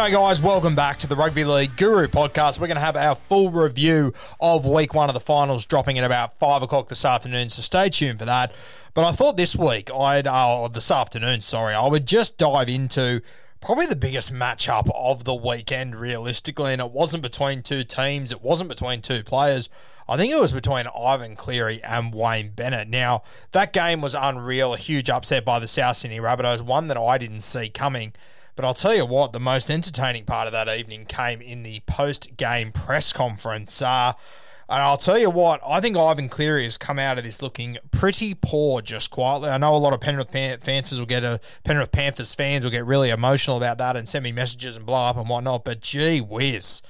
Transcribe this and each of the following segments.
G'day, guys. Welcome back to the Rugby League Guru podcast. We're going to have our full review of week one of the finals dropping at about five o'clock this afternoon, so stay tuned for that. But I thought this week, I'd, uh, this afternoon, sorry, I would just dive into probably the biggest matchup of the weekend, realistically. And it wasn't between two teams, it wasn't between two players. I think it was between Ivan Cleary and Wayne Bennett. Now, that game was unreal, a huge upset by the South Sydney Rabbitohs, one that I didn't see coming. But I'll tell you what, the most entertaining part of that evening came in the post game press conference. Uh, and I'll tell you what, I think Ivan Cleary has come out of this looking pretty poor, just quietly. I know a lot of Penrith fans will get a Penrith Panthers fans will get really emotional about that and send me messages and blow up and whatnot. But gee whiz,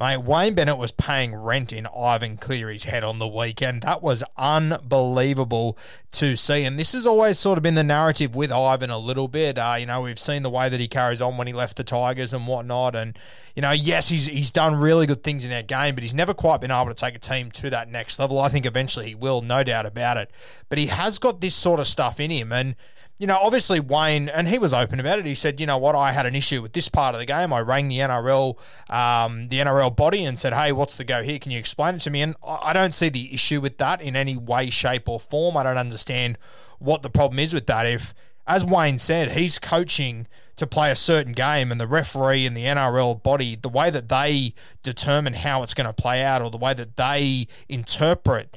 Mate, Wayne Bennett was paying rent in Ivan Cleary's head on the weekend. That was unbelievable to see. And this has always sort of been the narrative with Ivan a little bit. Uh, you know, we've seen the way that he carries on when he left the Tigers and whatnot. And, you know, yes, he's, he's done really good things in that game, but he's never quite been able to take a team to that next level. I think eventually he will, no doubt about it. But he has got this sort of stuff in him. And, you know, obviously Wayne, and he was open about it. He said, you know what, I had an issue with this part of the game. I rang the NRL, um, the NRL body, and said, hey, what's the go here? Can you explain it to me? And I don't see the issue with that in any way, shape, or form. I don't understand what the problem is with that. If, as Wayne said, he's coaching to play a certain game, and the referee and the NRL body, the way that they determine how it's going to play out, or the way that they interpret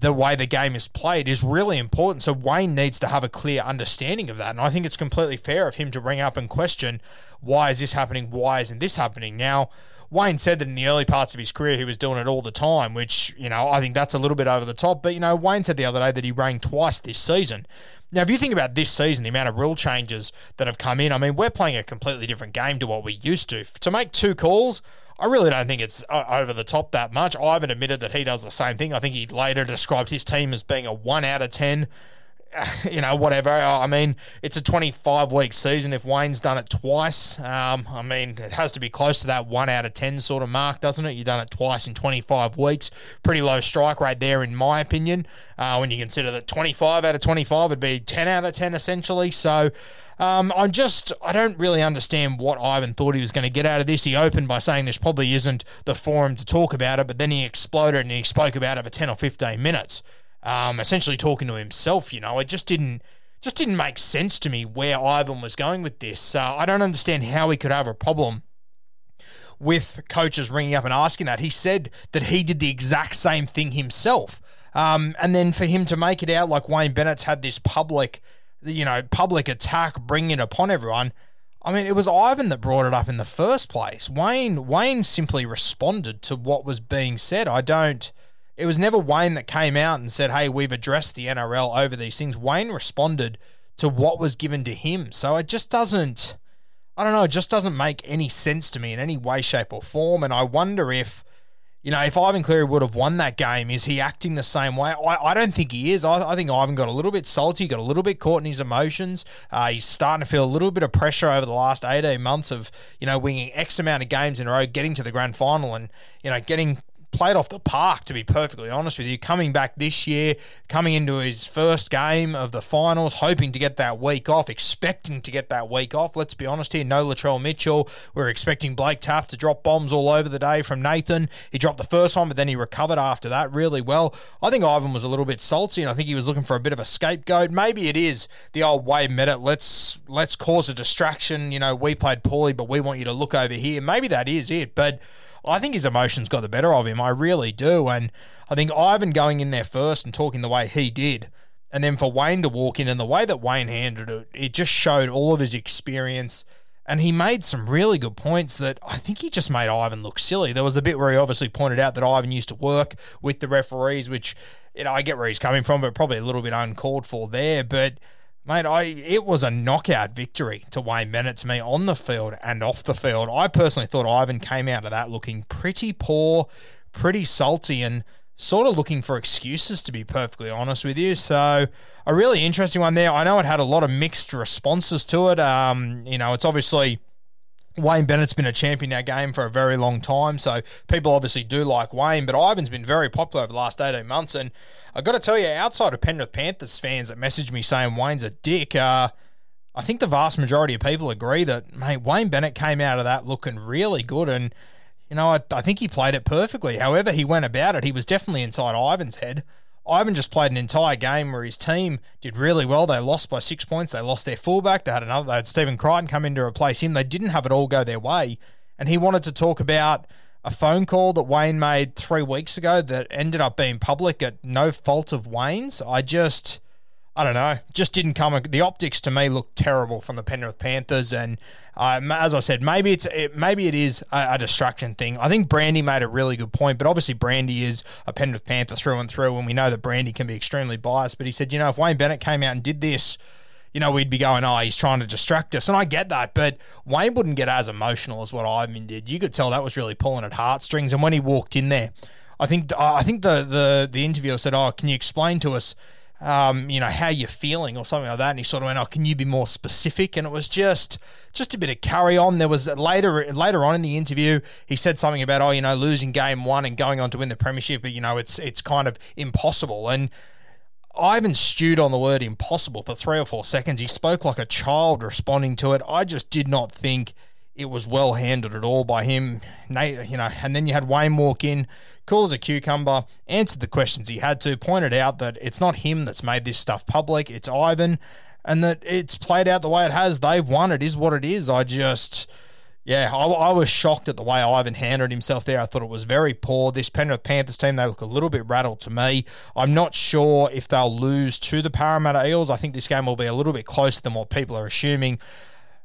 the way the game is played is really important. So Wayne needs to have a clear understanding of that. And I think it's completely fair of him to ring up and question why is this happening? Why isn't this happening? Now, Wayne said that in the early parts of his career he was doing it all the time, which, you know, I think that's a little bit over the top. But, you know, Wayne said the other day that he rang twice this season. Now, if you think about this season, the amount of rule changes that have come in, I mean, we're playing a completely different game to what we used to. To make two calls, I really don't think it's uh, over the top that much. Ivan admitted that he does the same thing. I think he later described his team as being a 1 out of 10 you know, whatever. I mean, it's a 25 week season. If Wayne's done it twice, um, I mean, it has to be close to that 1 out of 10 sort of mark, doesn't it? You've done it twice in 25 weeks. Pretty low strike rate there, in my opinion, uh, when you consider that 25 out of 25 would be 10 out of 10 essentially. So, um, I'm just, I don't really understand what Ivan thought he was going to get out of this. He opened by saying this probably isn't the forum to talk about it, but then he exploded and he spoke about it for 10 or 15 minutes um, essentially talking to himself. You know, it just didn't just didn't make sense to me where Ivan was going with this. Uh, I don't understand how he could have a problem with coaches ringing up and asking that. He said that he did the exact same thing himself. Um, and then for him to make it out like Wayne Bennett's had this public, you know, public attack bringing it upon everyone. I mean, it was Ivan that brought it up in the first place. Wayne Wayne simply responded to what was being said. I don't it was never Wayne that came out and said, "Hey, we've addressed the NRL over these things." Wayne responded to what was given to him. So it just doesn't I don't know, it just doesn't make any sense to me in any way shape or form and I wonder if you know, if Ivan Cleary would have won that game, is he acting the same way? I, I don't think he is. I, I, think Ivan got a little bit salty, got a little bit caught in his emotions. Uh, he's starting to feel a little bit of pressure over the last 18 months of, you know, winning X amount of games in a row, getting to the grand final and, you know, getting played off the park, to be perfectly honest with you. Coming back this year, coming into his first game of the finals, hoping to get that week off, expecting to get that week off. Let's be honest here, no Latrell Mitchell. We are expecting Blake Taaffe to drop bombs all over the day from Nathan. He dropped the first one, but then he recovered after that really well. I think Ivan was a little bit salty, and I think he was looking for a bit of a scapegoat. Maybe it is the old Wayne Bennett. Let's let's cause a distraction. You know, we played poorly, but we want you to look over here. Maybe that is it, but I think his emotions got the better of him. I really do. And I think Ivan going in there first and talking the way he did, and then for Wayne to walk in and the way that Wayne handled it, it just showed all of his experience. And he made some really good points that I think he just made Ivan look silly. There was the bit where he obviously pointed out that Ivan used to work with the referees, which you know I get where he's coming from, but probably a little bit uncalled for there. But Mate, I it was a knockout victory to Wayne Bennett to me on the field and off the field. I personally thought Ivan came out of that looking pretty poor, pretty salty, and sort of looking for excuses to be perfectly honest with you. So a really interesting one there. I know it had a lot of mixed responses to it. Um, you know, it's obviously Wayne Bennett's been a champion in our game for a very long time, so people obviously do like Wayne, but Ivan's been very popular over the last 18 months, and I've got to tell you, outside of Penrith Panthers fans that messaged me saying Wayne's a dick, uh, I think the vast majority of people agree that, mate, Wayne Bennett came out of that looking really good. And, you know, I, I think he played it perfectly. However, he went about it, he was definitely inside Ivan's head. Ivan just played an entire game where his team did really well. They lost by six points. They lost their fullback. They had another. They had Stephen Crichton come in to replace him. They didn't have it all go their way. And he wanted to talk about a phone call that Wayne made three weeks ago that ended up being public at no fault of Wayne's. I just, I don't know, just didn't come. The optics to me looked terrible from the Penrith Panthers, and uh, as I said, maybe it's it, maybe it is a, a, distraction thing. I think Brandy made a really good point, but obviously Brandy is a Penrith Panther through and through, and we know that Brandy can be extremely biased. But he said, you know, if Wayne Bennett came out and did this you know, we'd be going, oh, he's trying to distract us. And I get that, but Wayne wouldn't get as emotional as what Ivan did. You could tell that was really pulling at heartstrings. And when he walked in there, I think I think the, the, the interviewer said, oh, can you explain to us, um, you know, how you're feeling or something like that? And he sort of went, oh, can you be more specific? And it was just just a bit of carry on. There was later later on in the interview, he said something about, oh, you know, losing game one and going on to win the premiership, but, you know, it's it's kind of impossible. And Ivan stewed on the word impossible for three or four seconds. He spoke like a child responding to it. I just did not think it was well handled at all by him. You know, and then you had Wayne walk in, cool as a cucumber, answered the questions he had to, pointed out that it's not him that's made this stuff public, it's Ivan, and that it's played out the way it has. They've won. It is what it is. I just yeah, I, I, was shocked at the way Ivan handled himself there. I thought it was very poor. This Penrith Panthers team, they look a little bit rattled to me. I'm not sure if they'll lose to the Parramatta Eels. I think this game will be a little bit closer than what people are assuming.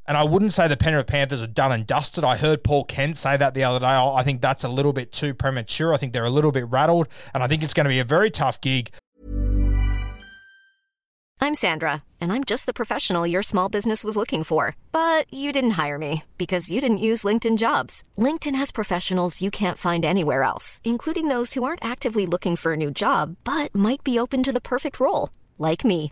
And I wouldn't say the Penrith Panthers are done and dusted. I heard Paul Kent say that the other day. I think that's a little bit too premature. I think they're a little bit rattled, and I think it's going to be a very tough gig. I'm Sandra, and I'm just the professional your small business was looking for. But you didn't hire me because you didn't use LinkedIn jobs. LinkedIn has professionals you can't find anywhere else, including those who aren't actively looking for a new job but might be open to the perfect role, like me.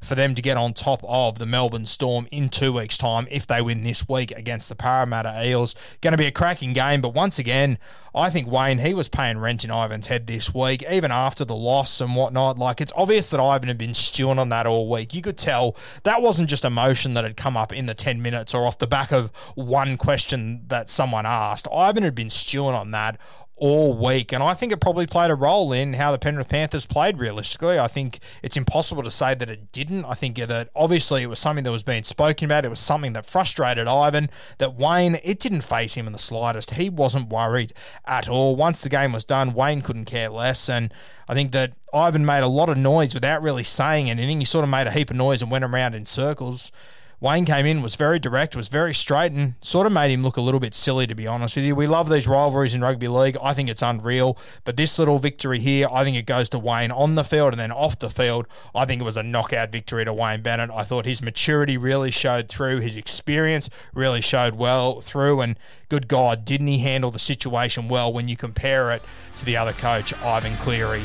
For them to get on top of the Melbourne Storm in 2 weeks time if they win this week against the Parramatta Eels, going to be a cracking game, but once again, I think Wayne he was paying rent in Ivan's head this week even after the loss and whatnot. Like it's obvious that Ivan had been stewing on that all week. You could tell that wasn't just emotion that had come up in the 10 minutes or off the back of one question that someone asked. Ivan had been stewing on that all week. And I think it probably played a role in how the Penrith Panthers played realistically. I think it's impossible to say that it didn't. I think that obviously it was something that was being spoken about. It was something that frustrated Ivan, that Wayne, it didn't phase him in the slightest. He wasn't worried at all. Once the game was done, Wayne couldn't care less. And I think that Ivan made a lot of noise without really saying anything. He sort of made a heap of noise and went around in circles Wayne came in, was very direct, was very straight, and sort of made him look a little bit silly, to be honest with you. We love these rivalries in rugby league. I think it's unreal. But this little victory here, I think it goes to Wayne on the field and then off the field. I think it was a knockout victory to Wayne Bennett. I thought his maturity really showed through, his experience really showed well through, and good God, didn't he handle the situation well when you compare it to the other coach, Ivan Cleary?